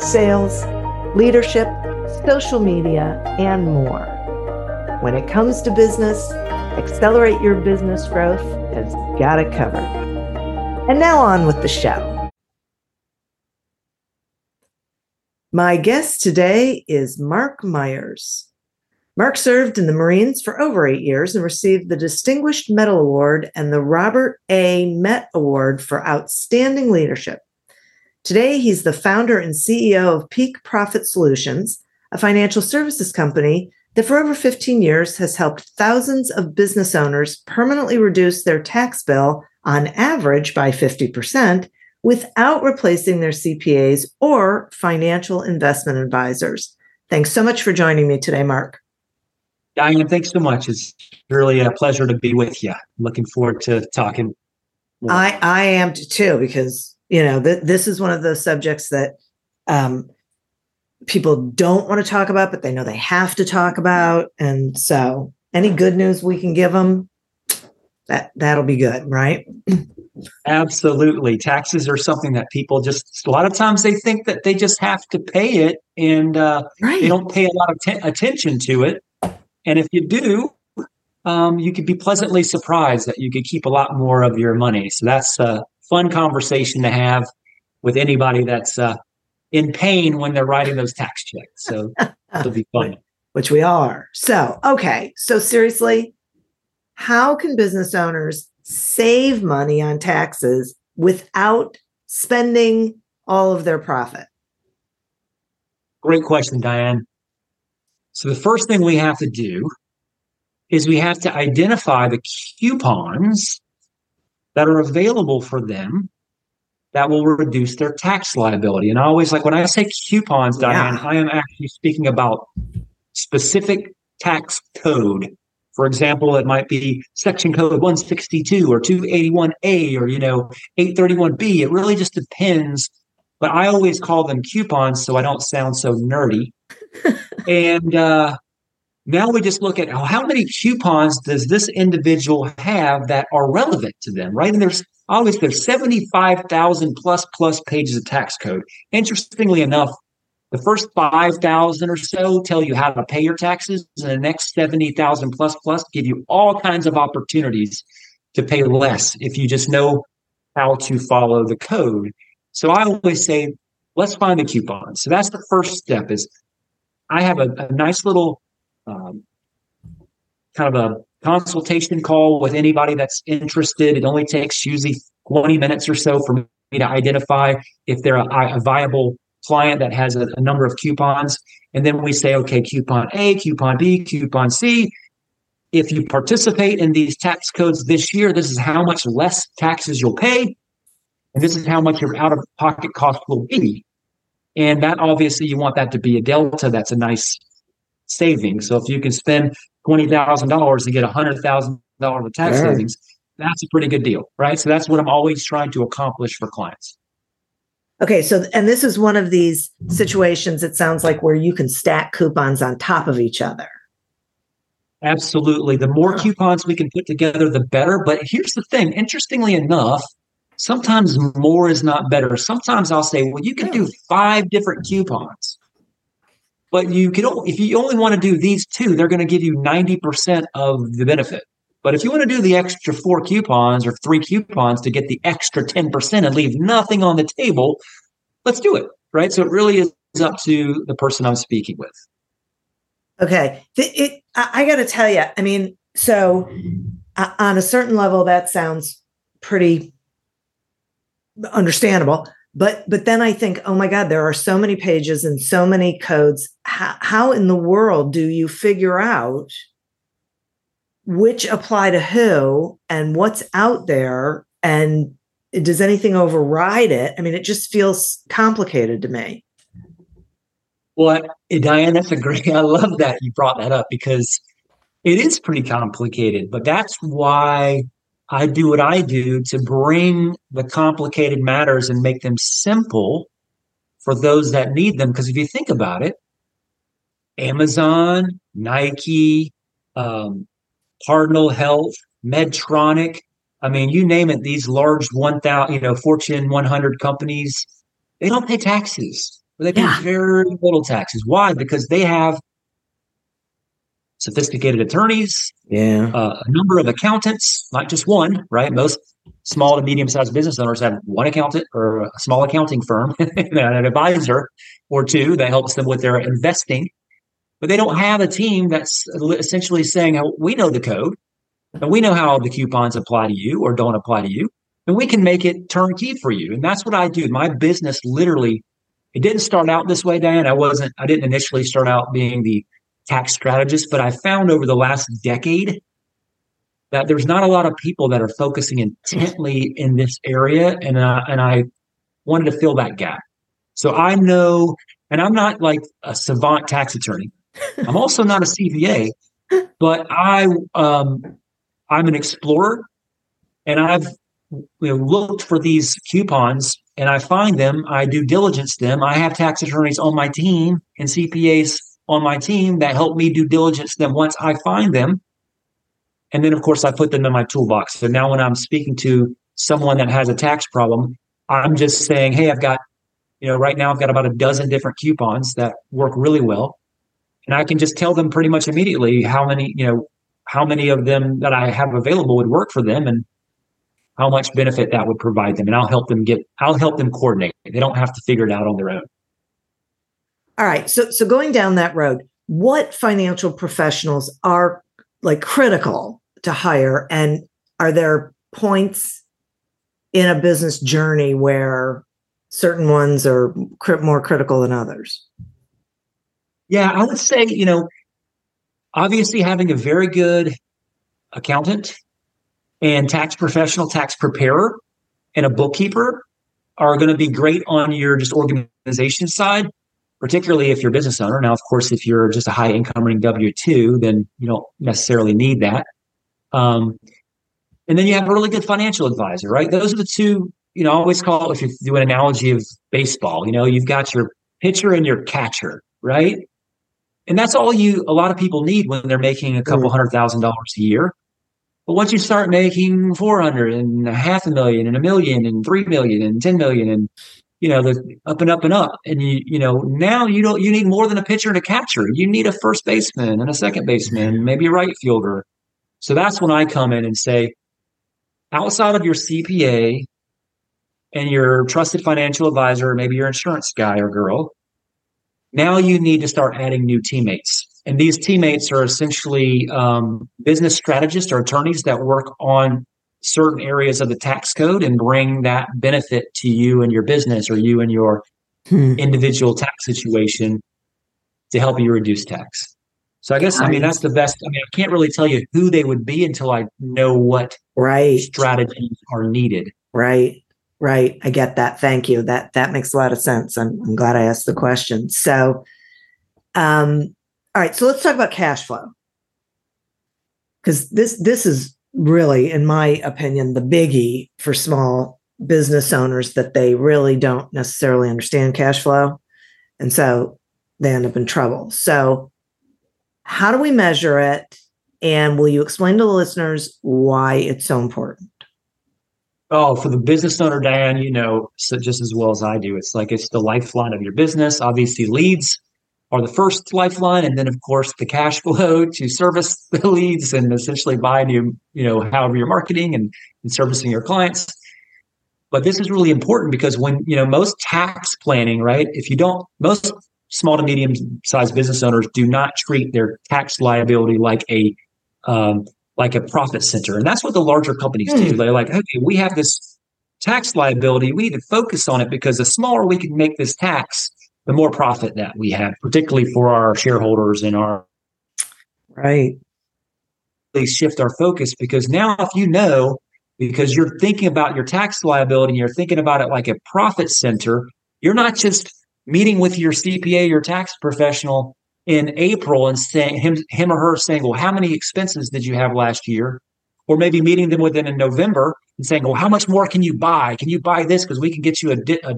sales, leadership, social media, and more. When it comes to business, Accelerate Your Business Growth has got it covered. And now on with the show. My guest today is Mark Myers. Mark served in the Marines for over eight years and received the Distinguished Medal Award and the Robert A. Mette Award for Outstanding Leadership. Today, he's the founder and CEO of Peak Profit Solutions, a financial services company that for over 15 years has helped thousands of business owners permanently reduce their tax bill on average by 50% without replacing their CPAs or financial investment advisors. Thanks so much for joining me today, Mark. Diane, thanks so much. It's really a pleasure to be with you. Looking forward to talking. More. I I am too because you know, th- this is one of those subjects that um, people don't want to talk about, but they know they have to talk about. And so, any good news we can give them, that that'll be good, right? Absolutely. Taxes are something that people just a lot of times they think that they just have to pay it, and uh, right. they don't pay a lot of t- attention to it. And if you do, um, you could be pleasantly surprised that you could keep a lot more of your money. So that's uh, fun conversation to have with anybody that's uh, in pain when they're writing those tax checks. So it'll be fun. Which we are. So, okay. So, seriously, how can business owners save money on taxes without spending all of their profit? Great question, Diane. So, the first thing we have to do is we have to identify the coupons that are available for them that will reduce their tax liability. And I always like when I say coupons, Diane, yeah. I am actually speaking about specific tax code. For example, it might be section code 162 or 281A or, you know, 831B. It really just depends. But I always call them coupons so I don't sound so nerdy. and uh, now we just look at how many coupons does this individual have that are relevant to them, right? And there's always there's 75,000 plus plus pages of tax code. Interestingly enough, the first 5,000 or so tell you how to pay your taxes, and the next 70,000 plus plus give you all kinds of opportunities to pay less if you just know how to follow the code. So I always say, let's find the coupons. So that's the first step is I have a, a nice little um, kind of a consultation call with anybody that's interested. It only takes usually 20 minutes or so for me to identify if they're a, a viable client that has a, a, number of coupons. And then we say, okay, coupon A, coupon B, coupon C. If you participate in these tax codes this year, this is how much less taxes you'll pay. And this is how much your out of pocket cost will be. And that obviously you want that to be a delta that's a nice savings. So if you can spend twenty thousand dollars and get a hundred thousand dollars of tax savings, that's a pretty good deal, right? So that's what I'm always trying to accomplish for clients. Okay, so and this is one of these situations it sounds like where you can stack coupons on top of each other. Absolutely. The more coupons we can put together, the better. But here's the thing interestingly enough, sometimes more is not better. Sometimes I'll say, well, you can do five different coupons. But you can if you only want to do these two, they're going to give you 90% of the benefit. But if you want to do the extra four coupons or three coupons to get the extra 10% and leave nothing on the table, let's do it. Right. So it really is up to the person I'm speaking with. Okay. It, it I, got to tell you, I mean, so uh, on a certain level, that sounds pretty understandable. But but then I think, oh my God, there are so many pages and so many codes. How, how in the world do you figure out which apply to who and what's out there and does anything override it? I mean, it just feels complicated to me. Well, Diane, that's a great. I love that you brought that up because it is pretty complicated. But that's why I do what I do to bring the complicated matters and make them simple for those that need them. Because if you think about it, Amazon, Nike, um, Cardinal Health, Medtronic, I mean, you name it, these large 1,000, you know, Fortune 100 companies, they don't pay taxes. They pay yeah. very little taxes. Why? Because they have sophisticated attorneys, yeah, uh, a number of accountants, not just one, right? Most small to medium sized business owners have one accountant or a small accounting firm, an advisor or two that helps them with their investing. But they don't have a team that's essentially saying, oh, we know the code and we know how the coupons apply to you or don't apply to you. And we can make it turnkey for you. And that's what I do. My business literally, it didn't start out this way, Dan. I wasn't, I didn't initially start out being the tax strategist, but I found over the last decade that there's not a lot of people that are focusing intently in this area. And, uh, and I wanted to fill that gap. So I know, and I'm not like a savant tax attorney. I'm also not a CPA, but I um, I'm an explorer and I've you know, looked for these coupons and I find them, I do diligence them. I have tax attorneys on my team and CPAs on my team that help me do diligence them once I find them. And then, of course, I put them in my toolbox. So now when I'm speaking to someone that has a tax problem, I'm just saying, hey, I've got, you know, right now I've got about a dozen different coupons that work really well. And I can just tell them pretty much immediately how many, you know, how many of them that I have available would work for them and how much benefit that would provide them. And I'll help them get, I'll help them coordinate. They don't have to figure it out on their own. All right. So, so going down that road, what financial professionals are like critical to hire? And are there points in a business journey where certain ones are more critical than others? Yeah, I would say, you know, obviously having a very good accountant and tax professional, tax preparer, and a bookkeeper are going to be great on your just organization side, particularly if you're a business owner. Now, of course, if you're just a high income earning W 2, then you don't necessarily need that. Um, and then you have a really good financial advisor, right? Those are the two, you know, I always call, if you do an analogy of baseball, you know, you've got your pitcher and your catcher, right? And that's all you, a lot of people need when they're making a couple hundred thousand dollars a year. But once you start making 400 and a half a million and a million and 3 million and 10 million and, you know, the up and up and up. And you, you know, now you don't, you need more than a pitcher and a catcher. You need a first baseman and a second baseman, maybe a right fielder. So that's when I come in and say, outside of your CPA and your trusted financial advisor, maybe your insurance guy or girl, now you need to start adding new teammates. And these teammates are essentially um, business strategists or attorneys that work on certain areas of the tax code and bring that benefit to you and your business or you and your hmm. individual tax situation to help you reduce tax. So I guess I mean that's the best. I mean I can't really tell you who they would be until I know what right strategies are needed. Right. Right. I get that. Thank you. That that makes a lot of sense. I'm, I'm glad I asked the question. So um all right, so let's talk about cash flow. Because this this is really, in my opinion, the biggie for small business owners that they really don't necessarily understand cash flow. And so they end up in trouble. So how do we measure it? And will you explain to the listeners why it's so important? Oh, for the business owner, Diane, you know so just as well as I do. It's like it's the lifeline of your business. Obviously, leads are the first lifeline, and then of course the cash flow to service the leads and essentially buy new, you know, however you're marketing and, and servicing your clients. But this is really important because when, you know, most tax planning, right? If you don't, most small to medium sized business owners do not treat their tax liability like a, um, like a profit center. And that's what the larger companies do. Hmm. They're like, okay, we have this tax liability. We need to focus on it because the smaller we can make this tax, the more profit that we have, particularly for our shareholders and our right. They shift our focus because now if you know because you're thinking about your tax liability and you're thinking about it like a profit center. You're not just meeting with your CPA, your tax professional in April and saying him, him or her saying, well, how many expenses did you have last year? Or maybe meeting them within in November and saying, well, how much more can you buy? Can you buy this? Because we can get you a, di- a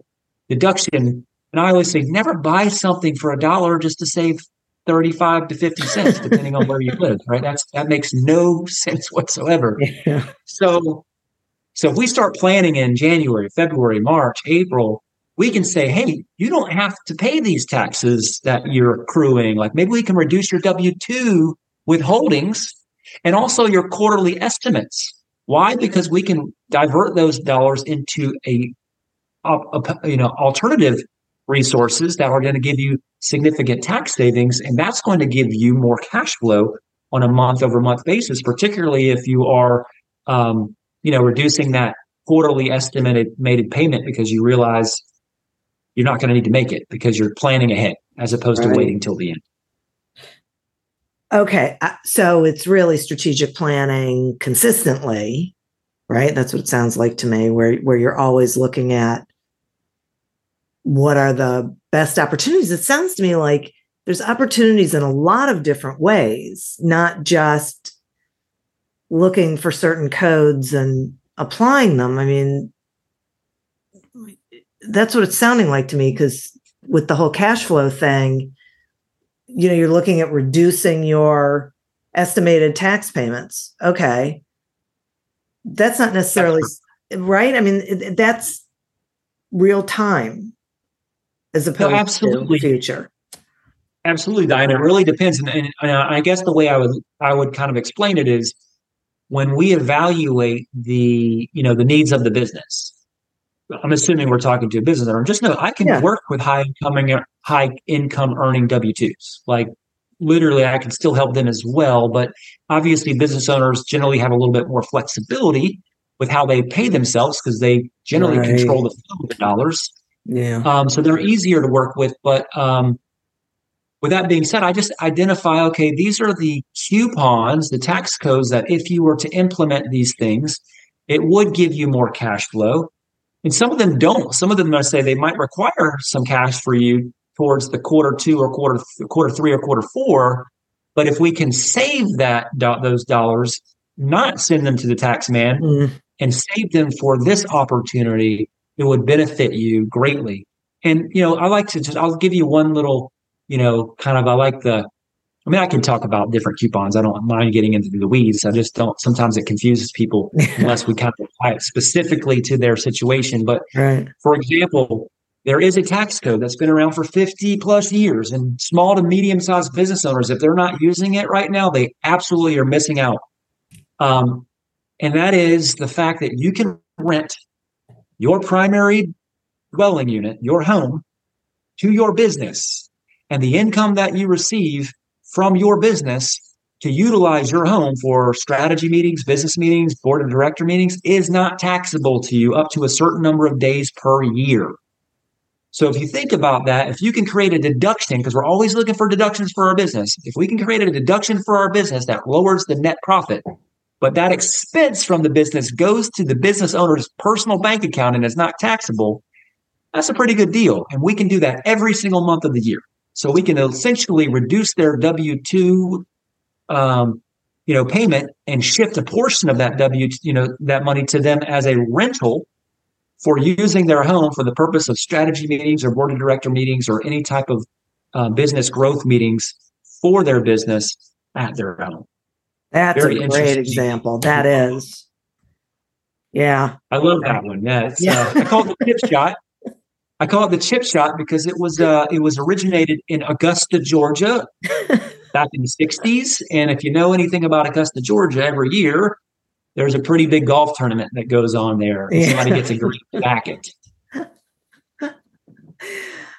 deduction. And I always say, never buy something for a dollar just to save 35 to 50 cents, depending on where you live, right? That's, that makes no sense whatsoever. Yeah. So so if we start planning in January, February, March, April, we can say, hey, you don't have to pay these taxes that you're accruing. Like maybe we can reduce your W 2 withholdings and also your quarterly estimates. Why? Because we can divert those dollars into a, a, a you know alternative resources that are going to give you significant tax savings, and that's going to give you more cash flow on a month over month basis, particularly if you are um, you know, reducing that quarterly estimated made payment because you realize you're not going to need to make it because you're planning ahead as opposed right. to waiting till the end. Okay. Uh, so it's really strategic planning consistently, right? That's what it sounds like to me, where, where you're always looking at what are the best opportunities. It sounds to me like there's opportunities in a lot of different ways, not just looking for certain codes and applying them. I mean, that's what it's sounding like to me because with the whole cash flow thing, you know, you're looking at reducing your estimated tax payments. Okay. That's not necessarily right. I mean, that's real time as opposed no, absolutely. to future. Absolutely, Diana. It really depends. And, and uh, I guess the way I would I would kind of explain it is when we evaluate the you know the needs of the business i'm assuming we're talking to a business owner just know i can yeah. work with high income high income earning w2s like literally i can still help them as well but obviously business owners generally have a little bit more flexibility with how they pay themselves because they generally right. control the flow of the dollars yeah um, so they're easier to work with but um, with that being said, I just identify okay, these are the coupons, the tax codes that if you were to implement these things, it would give you more cash flow. And some of them don't. Some of them I say they might require some cash for you towards the quarter two or quarter quarter three or quarter four. But if we can save that those dollars, not send them to the tax man, mm. and save them for this opportunity, it would benefit you greatly. And you know, I like to just I'll give you one little you know, kind of I like the I mean, I can talk about different coupons. I don't mind getting into the weeds. I just don't. Sometimes it confuses people unless we kind of apply it specifically to their situation. But right. for example, there is a tax code that's been around for 50 plus years, and small to medium sized business owners, if they're not using it right now, they absolutely are missing out. Um, and that is the fact that you can rent your primary dwelling unit, your home, to your business and the income that you receive from your business to utilize your home for strategy meetings, business meetings, board of director meetings is not taxable to you up to a certain number of days per year. So if you think about that, if you can create a deduction, because we're always looking for deductions for our business, if we can create a deduction for our business that lowers the net profit, but that expense from the business goes to the business owner's personal bank account and is not taxable, that's a pretty good deal. And we can do that every single month of the year. So we can essentially reduce their W two, um, you know, payment and shift a portion of that W, you know, that money to them as a rental for using their home for the purpose of strategy meetings or board of director meetings or any type of uh, business growth meetings for their business at their home. That's Very a great example. That is. Yeah. I love that one. Yeah. yeah. Uh, I call it the chip shot. I call it the chip shot because it was uh, it was originated in Augusta, Georgia, back in the '60s. And if you know anything about Augusta, Georgia, every year there's a pretty big golf tournament that goes on there. And Yeah. Somebody gets a great jacket.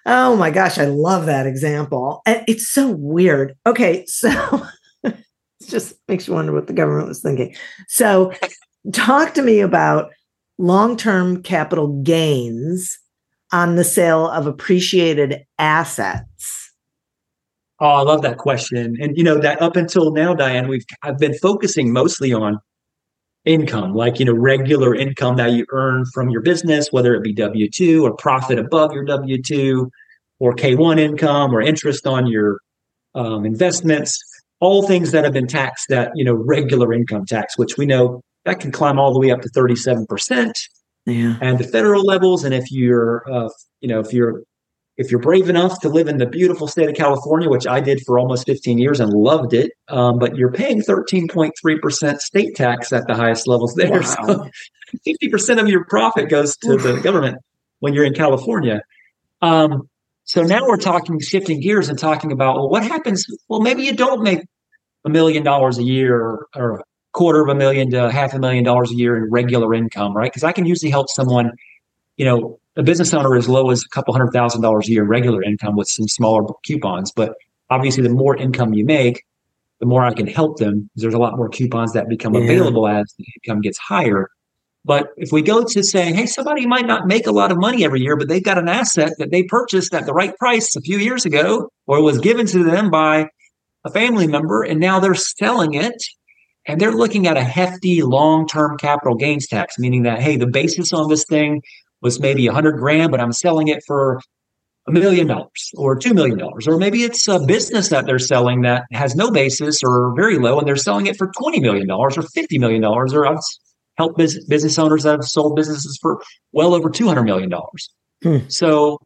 Oh my gosh, I love that example. It's so weird. Okay, so it just makes you wonder what the government was thinking. So, talk to me about long term capital gains on the sale of appreciated assets. Oh, I love that question. And you know that up until now, Diane, we've I've been focusing mostly on income, like you know regular income that you earn from your business, whether it be W two or profit above your W two, or K one income or interest on your um, investments. All things that have been taxed at you know regular income tax, which we know that can climb all the way up to thirty seven percent Yeah. and the federal levels. And if you're, uh, you know, if you're if you're brave enough to live in the beautiful state of California, which I did for almost 15 years and loved it, um, but you're paying 13.3% state tax at the highest levels there. Wow. So 50% of your profit goes to the government when you're in California. Um, so now we're talking, shifting gears and talking about, well, what happens? Well, maybe you don't make a million dollars a year or, or a quarter of a million to half a million dollars a year in regular income, right? Because I can usually help someone, you know, a business owner as low as a couple hundred thousand dollars a year in regular income with some smaller coupons. But obviously, the more income you make, the more I can help them. There's a lot more coupons that become Yeah. available as the income gets higher. But if we go to saying, hey, somebody might not make a lot of money every year, but they've got an asset that they purchased at the right price a few years ago, or was given to them by a family member, and now they're selling it and they're looking at a hefty long-term capital gains tax, meaning that, hey, the basis on this thing was maybe a hundred grand, but I'm selling it for a million dollars or two million dollars, or maybe it's a business that they're selling that has no basis or very low, and they're selling it for twenty million dollars or fifty million dollars, or helped bus- business owners that have sold businesses for well over two hundred million dollars. Hmm. So,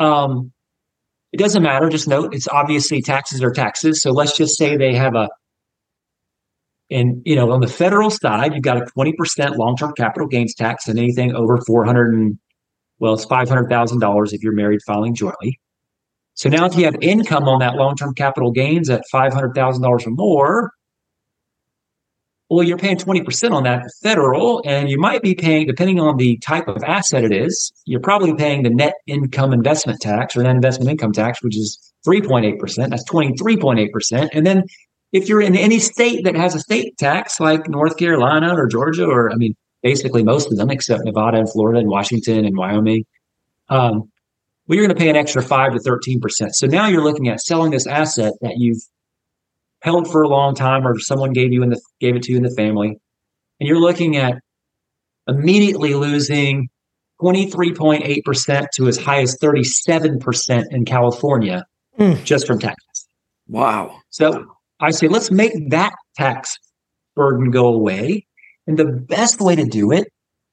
um, it doesn't matter. Just note it's obviously taxes are taxes. So let's just say they have a and you know, on the federal side, you've got a 20% long-term capital gains tax and anything over 400 and well, it's $500,000 if you're married filing jointly. So now if you have income on that long-term capital gains at $500,000 or more, well, you're paying 20% on that federal, and you might be paying, depending on the type of asset it is, you're probably paying the net income investment tax or net investment income tax, which is 3.8%. That's 23.8%. And then if you're in any state that has a state tax like North Carolina or Georgia, or I mean, basically most of them except Nevada and Florida and Washington and Wyoming, um, well, you're going to pay an extra 5 to 13%. So now you're looking at selling this asset that you've held for a long time or someone gave you in the gave it to you in the family and you're looking at immediately losing 23.8% to as high as 37% in California Mm. just from taxes. Wow. So I say, let's make that tax burden go away. And the best way to do it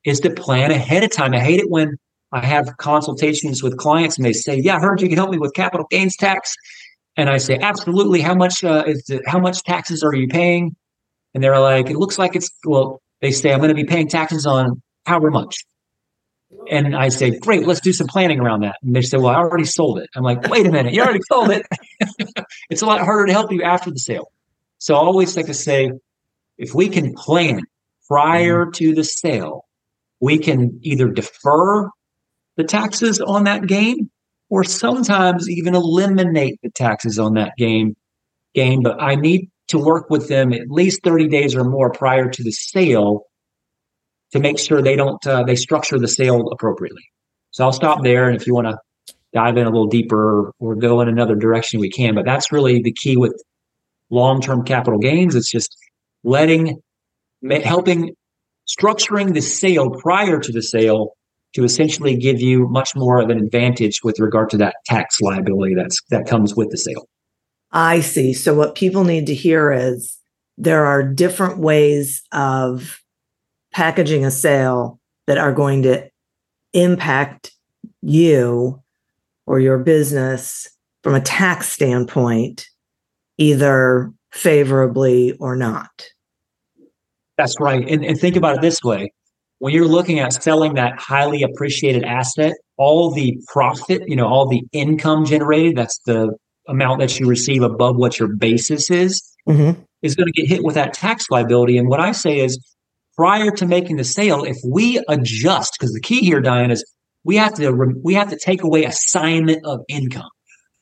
is to plan ahead of time. I hate it when I have consultations with clients and they say, "Yeah, I heard you can help me with capital gains tax." And I say, "Absolutely. How much uh, is it, how much taxes are you paying?" And they're like, "It looks like it's well." They say, "I'm going to be paying taxes on however much." And I say, "Great, let's do some planning around that." And they say, "Well, I already sold it." I'm like, "Wait a minute, you already sold it." it's a lot harder to help you after the sale. So I always like to say, if we can plan prior to the sale, we can either defer the taxes on that gain or sometimes even eliminate the taxes on that game game But I need to work with them at least 30 days or more prior to the sale to make sure they don't uh, they structure the sale appropriately. So I'll stop there, and if you want to dive in a little deeper or go in another direction, we can. But that's really the key with long-term capital gains. It's just letting, helping, structuring the sale prior to the sale to essentially give you much more of an advantage with regard to that tax liability that's that comes with the sale. I see. So, what people need to hear is there are different ways of packaging a sale that are going to impact you or your business from a tax standpoint, either favorably or not. That's right. And, and think about it this way when you're looking at selling that highly appreciated asset, all the profit, you know, all the income generated, that's the amount that you receive above what your basis is, Mhm. is going to get hit with that tax liability. And what I say is prior to making the sale, if we adjust, because the key here, Diane, is we have to we have to take away assignment of income.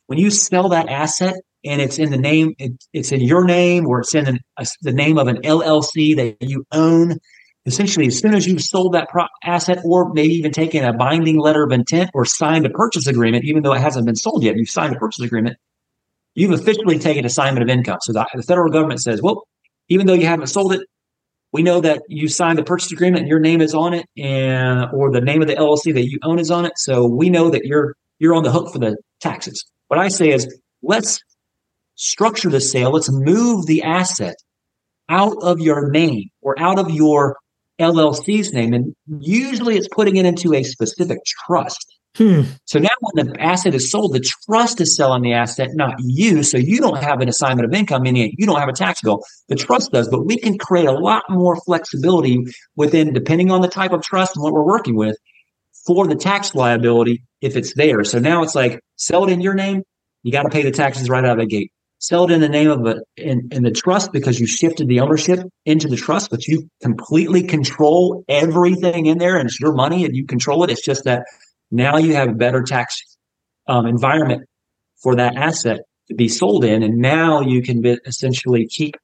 When you sell that asset and it's in the name, it, it's in your name or it's in an, a, the name of an LLC that you own. Essentially, as soon as you've sold that pro- asset, or maybe even taken a binding letter of intent or signed a purchase agreement, even though it hasn't been sold yet, you've signed a purchase agreement. You've officially taken assignment of income. So the, the federal government says, well, even though you haven't sold it, we know that you signed the purchase agreement and your name is on it and or the name of the LLC that you own is on it. So we know that you're you're on the hook for the taxes. What I say is let's structure the sale. Let's move the asset out of your name or out of your LLC's name. And usually it's putting it into a specific trust. Hmm. So now when the asset is sold, the trust is selling the asset, not you. So you don't have an assignment of income, meaning you don't have a tax bill. The trust does, but we can create a lot more flexibility within, depending on the type of trust and what we're working with, for the tax liability if it's there. So now it's like sell it in your name, you got to pay the taxes right out of the gate. Sell it in the name of a in, in the trust because you shifted the ownership into the trust, but you completely control everything in there and it's your money and you control it. It's just that now you have a better tax um, environment for that asset to be sold in. And now you can be, essentially keep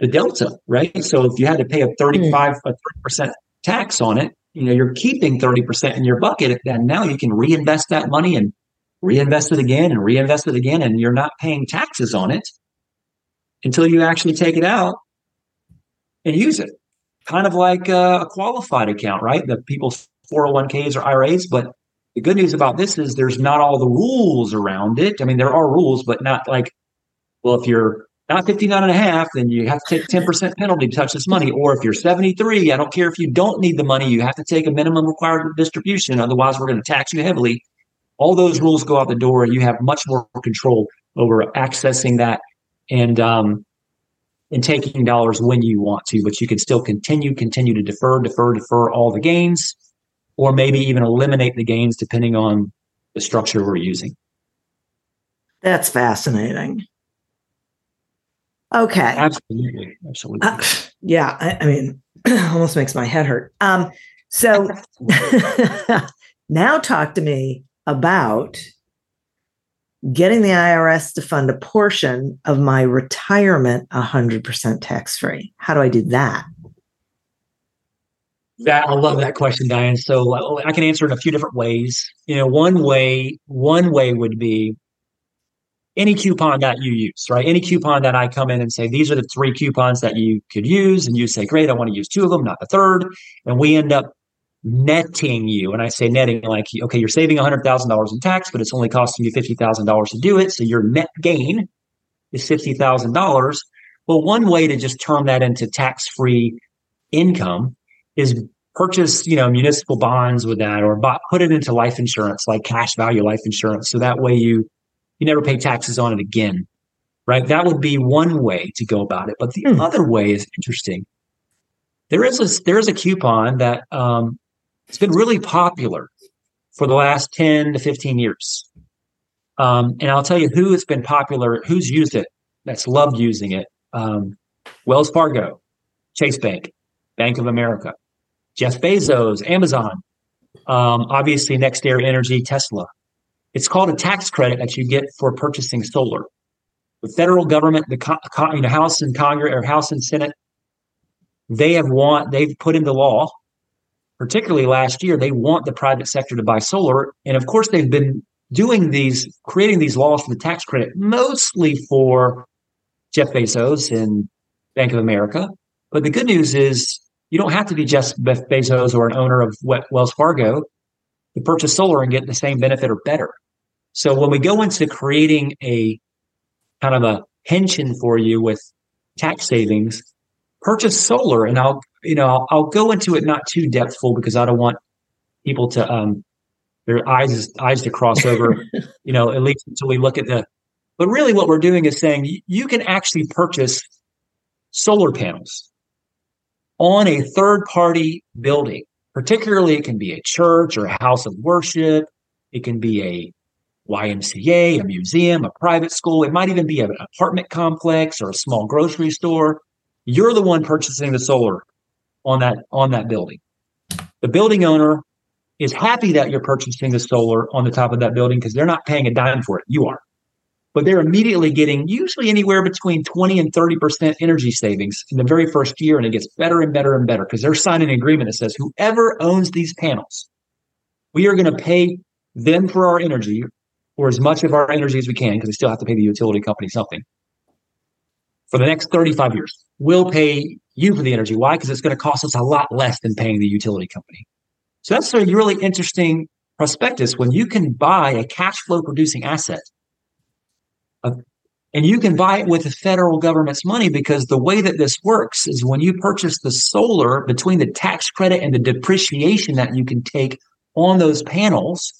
the delta, right? So if you had to pay a 35, a 30% tax on it, you know, you're keeping 30% in your bucket. And now you can reinvest that money and reinvest it again and reinvest it again. And you're not paying taxes on it until you actually take it out and use it. Kind of like uh, a qualified account, right? The people's 401ks or IRAs, but the good news about this is there's not all the rules around it. I mean, there are rules, but not like, well, if you're not 59 and a half, then you have to take 10% penalty to touch this money. Or if you're 73, I don't care if you don't need the money, you have to take a minimum required distribution. Otherwise, we're going to tax you heavily. All those rules go out the door and you have much more control over accessing that and, um, and taking dollars when you want to, but you can still continue, continue to defer, defer, defer all the gains or maybe even eliminate the gains depending on the structure we're using. That's fascinating. Okay. Absolutely. Absolutely. Uh, yeah. I, I, mean, almost makes my head hurt. Um, so now talk to me about getting the IRS to fund a portion of my retirement 100% tax free. How do I do that? That I love that question, Diane. So uh, I can answer it in a few different ways. You know, one way, one way would be any coupon that you use, right? Any coupon that I come in and say, these are the three coupons that you could use. And you say, great, I want to use two of them, not the third. And we end up netting you. And I say netting like, okay, you're saving $100,000 in tax, but it's only costing you $50,000 to do it. So your net gain is $50,000. Well, one way to just turn that into tax free income is purchase, you know, municipal bonds with that or buy, put it into life insurance, like cash value life insurance. So that way you, you never pay taxes on it again. Right. That would be one way to go about it. But the hmm. other way is interesting. There is a, there is a coupon that, um, it's been really popular for the last 10 to 15 years. Um, and I'll tell you who it's been popular, who's used it, that's loved using it. Um, Wells Fargo, Chase Bank, Bank of America. Jeff Bezos, Amazon, um, obviously NextEra Energy, Tesla. It's called a tax credit that you get for purchasing solar. The federal government, the co- you know, House and Congress or House and Senate, they have want they've put into law, particularly last year, they want the private sector to buy solar, and of course they've been doing these, creating these laws for the tax credit, mostly for Jeff Bezos and Bank of America. But the good news is you don't have to be Jeff Bezos or an owner of Wells Fargo to purchase solar and get the same benefit or better. So when we go into creating a kind of a pension for you with tax savings, purchase solar. And I'll, you know, I'll, I'll go into it not too depthful because I don't want people to, um, their eyes, eyes to cross over, you know, at least until we look at the, but really what we're doing is saying you can actually purchase solar panels on a third party building. Particularly, it can be a church or a house of worship. It can be a YMCA, a museum, a private school. It might even be an apartment complex or a small grocery store. You're the one purchasing the solar. On that on that building. The building owner is happy that you're purchasing the solar on the top of that building because they're not paying a dime for it. You are. But they're immediately getting usually anywhere between 20 and 30% energy savings in the very first year. And it gets better and better and better because they're signing an agreement that says whoever owns these panels, we are going to pay them for our energy or as much of our energy as we can because we still have to pay the utility company something for the next 35 years. We'll pay you for the energy. Why? Because it's going to cost us a lot less than paying the utility company. So that's a really interesting prospectus when you can buy a cash flow producing asset. Uh, and you can buy it with the federal government's money because the way that this works is when you purchase the solar between the tax credit and the depreciation that you can take on those panels,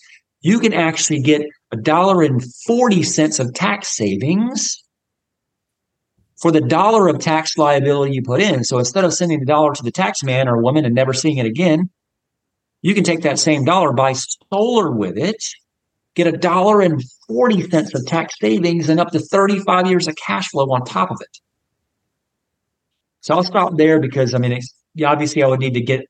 you can actually get a dollar and 40 cents of tax savings for the dollar of tax liability you put in. So instead of sending the dollar to the tax man or woman and never seeing it again, you can take that same dollar, buy solar with it, get a dollar and 40 cents of tax savings and up to 35 years of cash flow on top of it. So I'll stop there because I mean, obviously I would need to get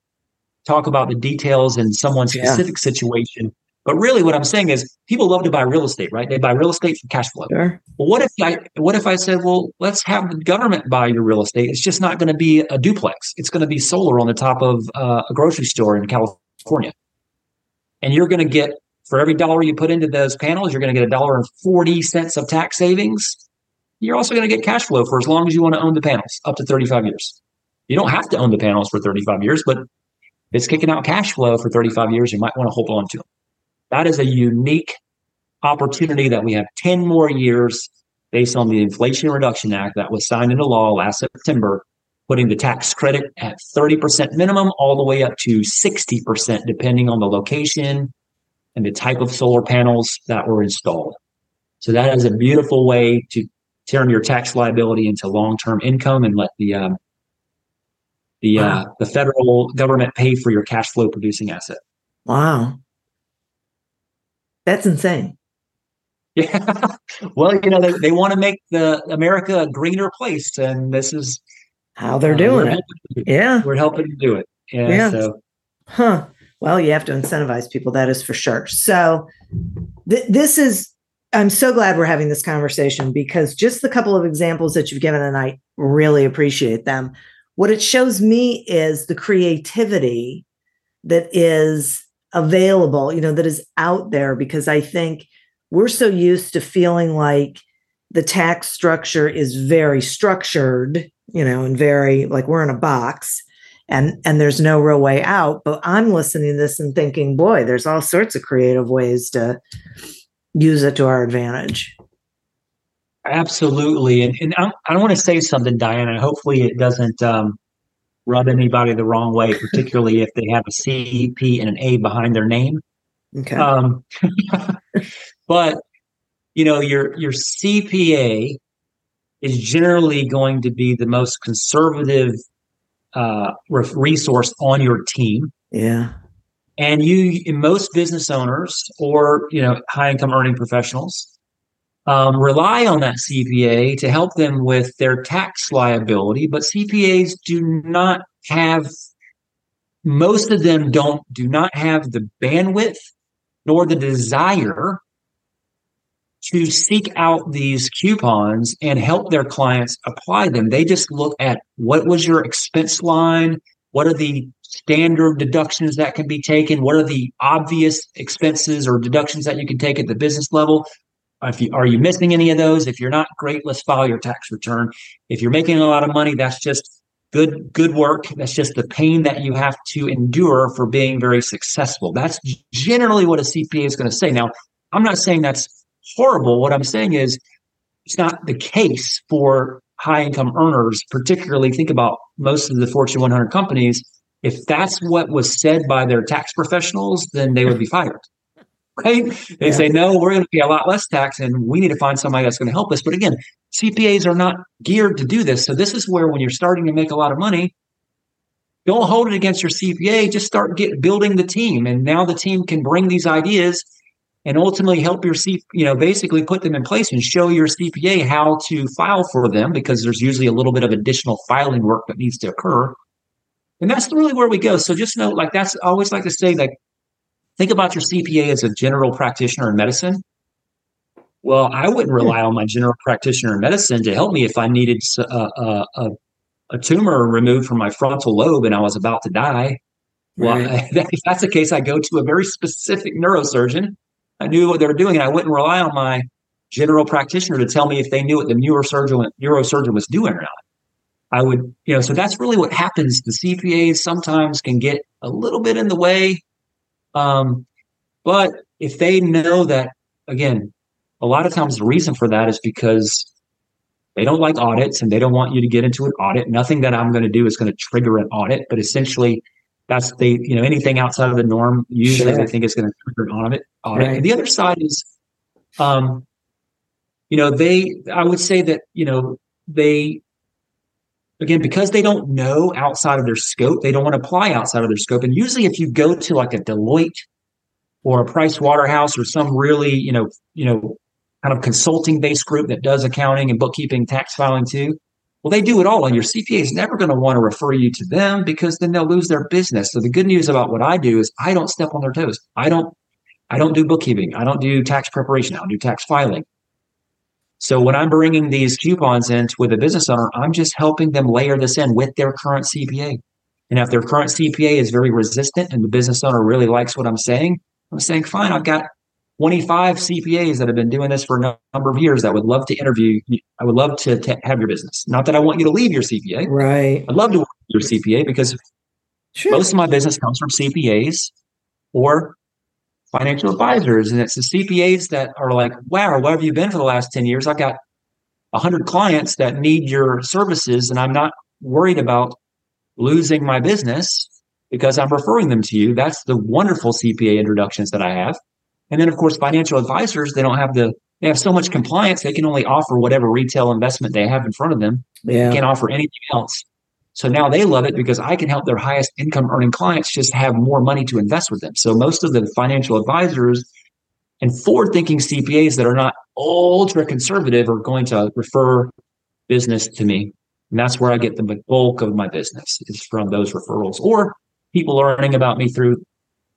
talk about the details in someone's specific situation but really, what I'm saying is, people love to buy real estate, right? They buy real estate for cash flow. Sure. Well, what if I what if I said, well, let's have the government buy your real estate? It's just not going to be a duplex. It's going to be solar on the top of uh, a grocery store in California, and you're going to get for every dollar you put into those panels, you're going to get a dollar and forty cents of tax savings. You're also going to get cash flow for as long as you want to own the panels, up to 35 years. You don't have to own the panels for 35 years, but it's kicking out cash flow for 35 years. You might want to hold on to them. That is a unique opportunity that we have 10 more years based on the Inflation Reduction Act that was signed into law last September, putting the tax credit at 30% minimum all the way up to 60%, depending on the location and the type of solar panels that were installed. So that is a beautiful way to turn your tax liability into long-term income and let the um, the wow. uh, the federal government pay for your cash flow producing asset. Wow. That's insane. Yeah. well, you know, they, they want to make the America a greener place, and this is how they're uh, doing it. Yeah. We're helping to do it. Yeah. yeah. So. Huh. Well, you have to incentivize people. That is for sure. So, th- this is. I'm so glad we're having this conversation because just the couple of examples that you've given, and I really appreciate them. What it shows me is the creativity that is available, you know, that is out there because I think we're so used to feeling like the tax structure is very structured, you know, and very like we're in a box and and there's no real way out, but I'm listening to this and thinking, boy, there's all sorts of creative ways to use it to our advantage. Absolutely. And, and I, I want to say something, Diana. Hopefully it doesn't um, rub anybody the wrong way, particularly if they have a CP and an A behind their name. Okay. Um, but you know, your your CPA is generally going to be the most conservative uh, resource on your team. Yeah. And you, most business owners or you know high income earning professionals, um, rely on that CPA to help them with their tax liability, but CPAs do not have most of them don't do not have the bandwidth nor the desire to seek out these coupons and help their clients apply them. They just look at what was your expense line, what are the standard deductions that can be taken, what are the obvious expenses or deductions that you can take at the business level, if you, are you missing any of those? If you're not, great. Let's file your tax return. If you're making a lot of money, that's just good good work. That's just the pain that you have to endure for being very successful. That's generally what a CPA is going to say. Now, I'm not saying that's horrible. What I'm saying is it's not the case for high income earners, particularly think about most of the Fortune 100 companies. If that's what was said by their tax professionals, then they would be fired right? They yeah. say, no, we're going to pay a lot less tax and we need to find somebody that's going to help us. But again, CPAs are not geared to do this. So this is where when you're starting to make a lot of money, don't hold it against your CPA. Just start get building the team. And now the team can bring these ideas and ultimately help your C, you know, basically put them in place and show your CPA how to file for them because there's usually a little bit of additional filing work that needs to occur. and that's really where we go. So just know, like that's I always like to say, like think about your CPA as a general practitioner in medicine. Well, I wouldn't hmm. rely on my general practitioner in medicine to help me if I needed a, a, uh, uh, a, a tumor removed from my frontal lobe and I was about to die. Well, right. if that's the case, I go to a very specific neurosurgeon. I knew what they were doing, and I wouldn't rely on my general practitioner to tell me if they knew what the neurosurgeon neurosurgeon was doing or not. I would, you know, so that's really what happens. The CPAs sometimes can get a little bit in the way. Um, but if they know that, again, a lot of times the reason for that is because they don't like audits and they don't want you to get into an audit. Nothing that I'm going to do is going to trigger an audit, but essentially that's they, you know, anything outside of the norm, usually sure. they think is going to trigger an audit. audit. Right. And the other side is, um, you know, they, I would say that, you know, they again, because they don't know outside of their scope, they don't want to apply outside of their scope. And usually, if you go to like a Deloitte or a Price Waterhouse or some really, you know, you know, kind of consulting based group that does accounting and bookkeeping, tax filing too, well, they do it all, and your CPA is never going to want to refer you to them because then they'll lose their business. So the good news about what I do is I don't step on their toes. I don't, I don't do bookkeeping. I don't do tax preparation. I don't do tax filing. So when I'm bringing these coupons in with a business owner, I'm just helping them layer this in with their current CPA. And if their current CPA is very resistant and the business owner really likes what I'm saying, I'm saying, fine, I've got 25 CPAs that have been doing this for a number of years that would love to interview. I would love to t- have your business. Not that I want you to leave your CPA. Right. I'd love to work with your CPA because sure. most of my business comes from CPAs or financial advisors. And it's the CPAs that are like, wow, where have you been for the last 10 years? I've got 100 clients that need your services, and I'm not worried about losing my business because I'm referring them to you. That's the wonderful CPA introductions that I have. And then, of course, financial advisors, they don't have the, they have so much compliance, they can only offer whatever retail investment they have in front of them. Yeah. They can't offer anything else. So now they love it because I can help their highest income earning clients just have more money to invest with them. So most of the financial advisors and forward thinking CPAs that are not ultra conservative are going to refer business to me. And that's where I get the bulk of my business is from those referrals or people learning about me through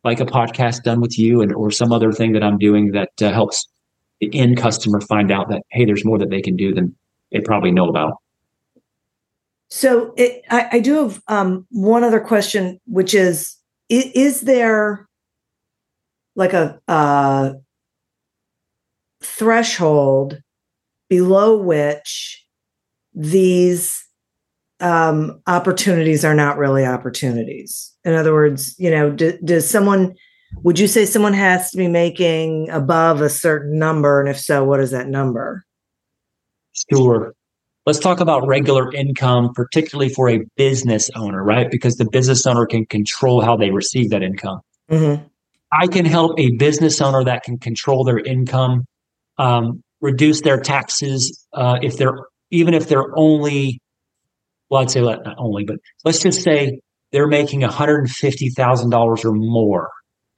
like a podcast done with you and or some other thing that I'm doing that uh, helps the end customer find out that, hey, there's more that they can do than they probably know about. So it, I, I, do have um, one other question, which is, is, is there like a, a threshold below which these um, opportunities are not really opportunities? In other words, you know, do, does someone, would you say someone has to be making above a certain number? And if so, what is that number? Sure let's talk about regular income, particularly for a business owner, right? Because the business owner can control how they receive that income. Mm-hmm. I can help a business owner that can control their income, um, reduce their taxes uh, if they're even if they're only, well, I'd say not only, but let's just say they're making one hundred fifty thousand dollars or more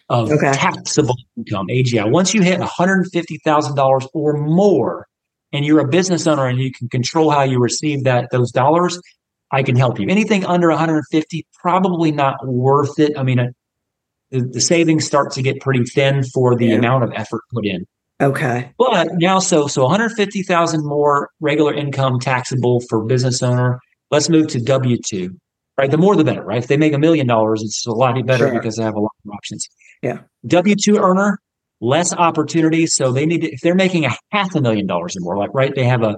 of okay. taxable income AGI. Once you hit one hundred fifty thousand dollars or more, and you're a business owner and you can control how you receive that those dollars, I can help you. Anything under 150, probably not worth it. I mean, uh, the, the savings start to get pretty thin for the yeah. amount of effort put in. Okay. But now, so so 150,000 more regular income taxable for business owner. Let's move to W two. Right, the more the better. Right, if they make a million dollars, it's a lot better sure. because they have a lot of options. Yeah. W two earner, less opportunities. So they need to, if they're making a half a million dollars or more, like, right, they have a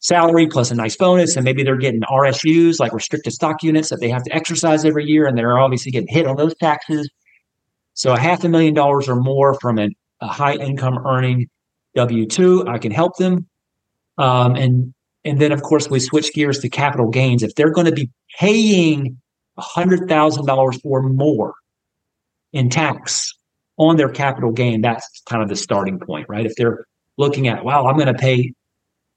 salary plus a nice bonus, and maybe they're getting RSUs, like restricted stock units that they have to exercise every year, and they're obviously getting hit on those taxes. So a half a million dollars or more from a, a high income earning W 2, I can help them. Um, and and then, of course, we switch gears to capital gains. If they're going to be paying $100,000 or more in tax on their capital gain, that's kind of the starting point, right? If they're looking at, wow, I'm going to pay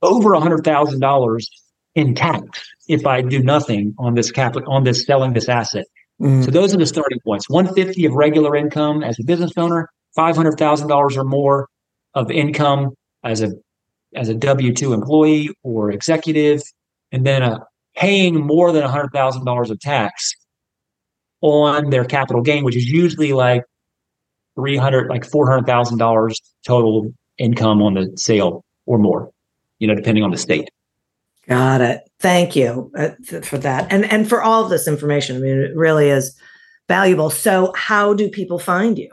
over a hundred thousand dollars in tax if I do nothing on this capital on this selling this asset. Mm. So those are the starting points. 150 of regular income as a business owner, five hundred thousand dollars or more of income as a as a W two employee or executive, and then a paying more than a hundred thousand dollars of tax on their capital gain, which is usually like 300, like $400,000 total income on the sale or more, you know, depending on the state. Got it. Thank you uh, th- for that. And and for all of this information. I mean, it really is valuable. So, how do people find you?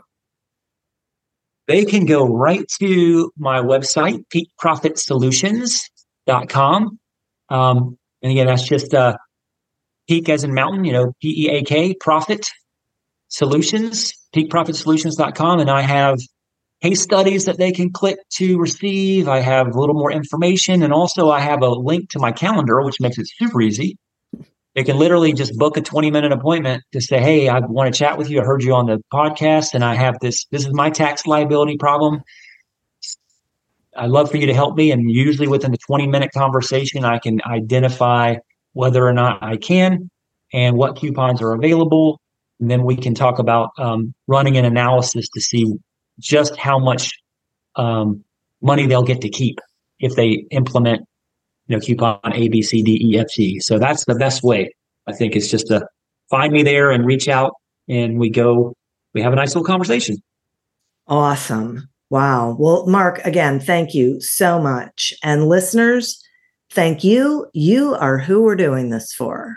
They can go right to my website, peakprofitsolutions.com. Um, and again, that's just uh, peak as in mountain, you know, P E A K, profit solutions, peakprofitsolutions.com. And I have case studies that they can click to receive. I have a little more information. And also, I have a link to my calendar, which makes it super easy. They can literally just book a 20 minute appointment to say, Hey, I want to chat with you. I heard you on the podcast and I have this, this is my tax liability problem. I'd love for you to help me. And usually within the 20 minute conversation, I can identify whether or not I can and what coupons are available. And then we can talk about um, running an analysis to see just how much um, money they'll get to keep if they implement you know coupon A B C D E F G. So that's the best way. I think is just to find me there and reach out, and we go. We have a nice little conversation. Awesome. Wow. Well, Mark, again, thank you so much. And listeners, thank you. You are who we're doing this for.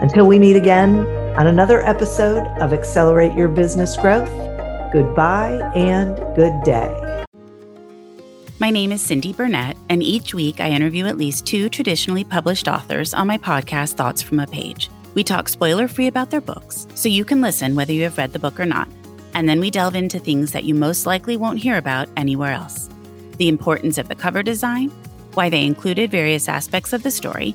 Until we meet again on another episode of Accelerate Your Business Growth, goodbye and good day. My name is Cindy Burnett, and each week I interview at least two traditionally published authors on my podcast, Thoughts from a Page. We talk spoiler free about their books, so you can listen whether you have read the book or not. And then we delve into things that you most likely won't hear about anywhere else the importance of the cover design, why they included various aspects of the story